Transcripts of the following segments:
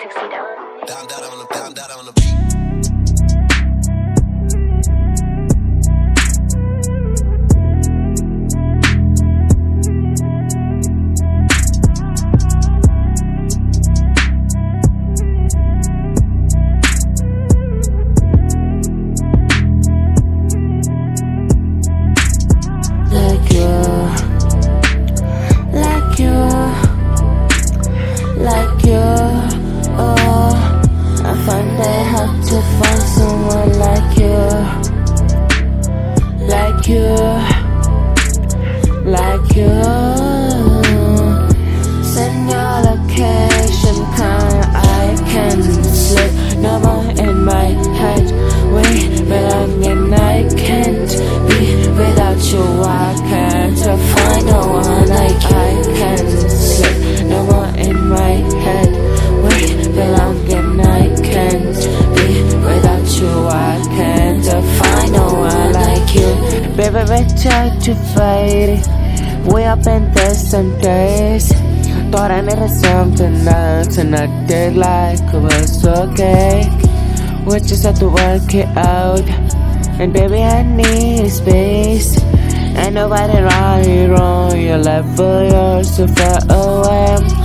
Tuxedo. Down, down on down, down on the beat. Try to fight it. We up in this some days. Thought I needed something else, and I did like it was okay. We just had to work it out. And baby, I need space. Ain't nobody right wrong. Your level, you're so far away.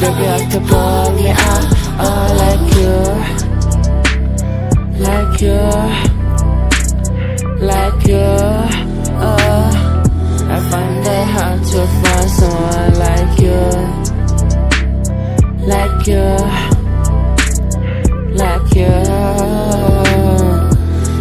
Baby, you have to pull me out. Oh, like you, like you, like you. Oh, I find it hard to find someone like you, like you, like you.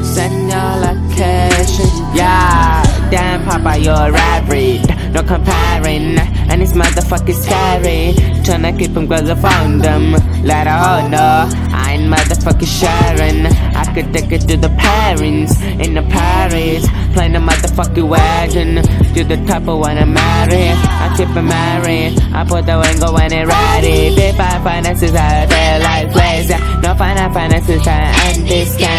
Send your location, yeah. Damn, Papa, you're average. No comparing, and it's motherfucking scary. Tryna keep them cause I found them. Let her all know I ain't motherfucking sharing. I could take it to the parents in the Paris. Play the motherfucking wagon. To the type of one I'm married. I keep it married. I put the wingo when it ready. Big five finances, I feel like. Yeah. No final finances, I end this cancer.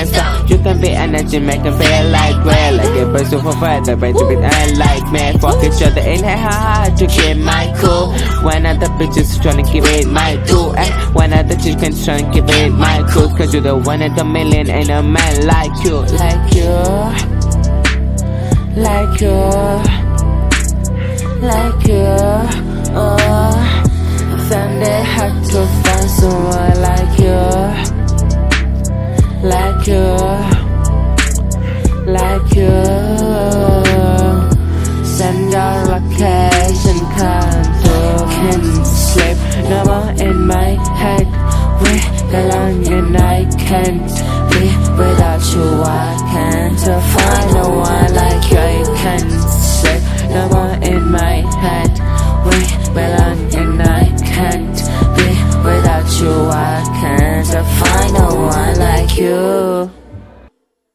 Can make them feel like real. Like a person for further, but to be unlike me. Fuck each other in here, hard to keep my cool. When other bitches tryna keep it my cool. Eh? When other chickens tryna keep it my cool. Cause you're the one in the million, and a man like you. Like you. Like you. Like you. Oh. Found it hard to find someone ฉันก็รักแค่ฉันข้ามตัว Can sleep no more in my head. We belong and I can't be without you. I can't find the one.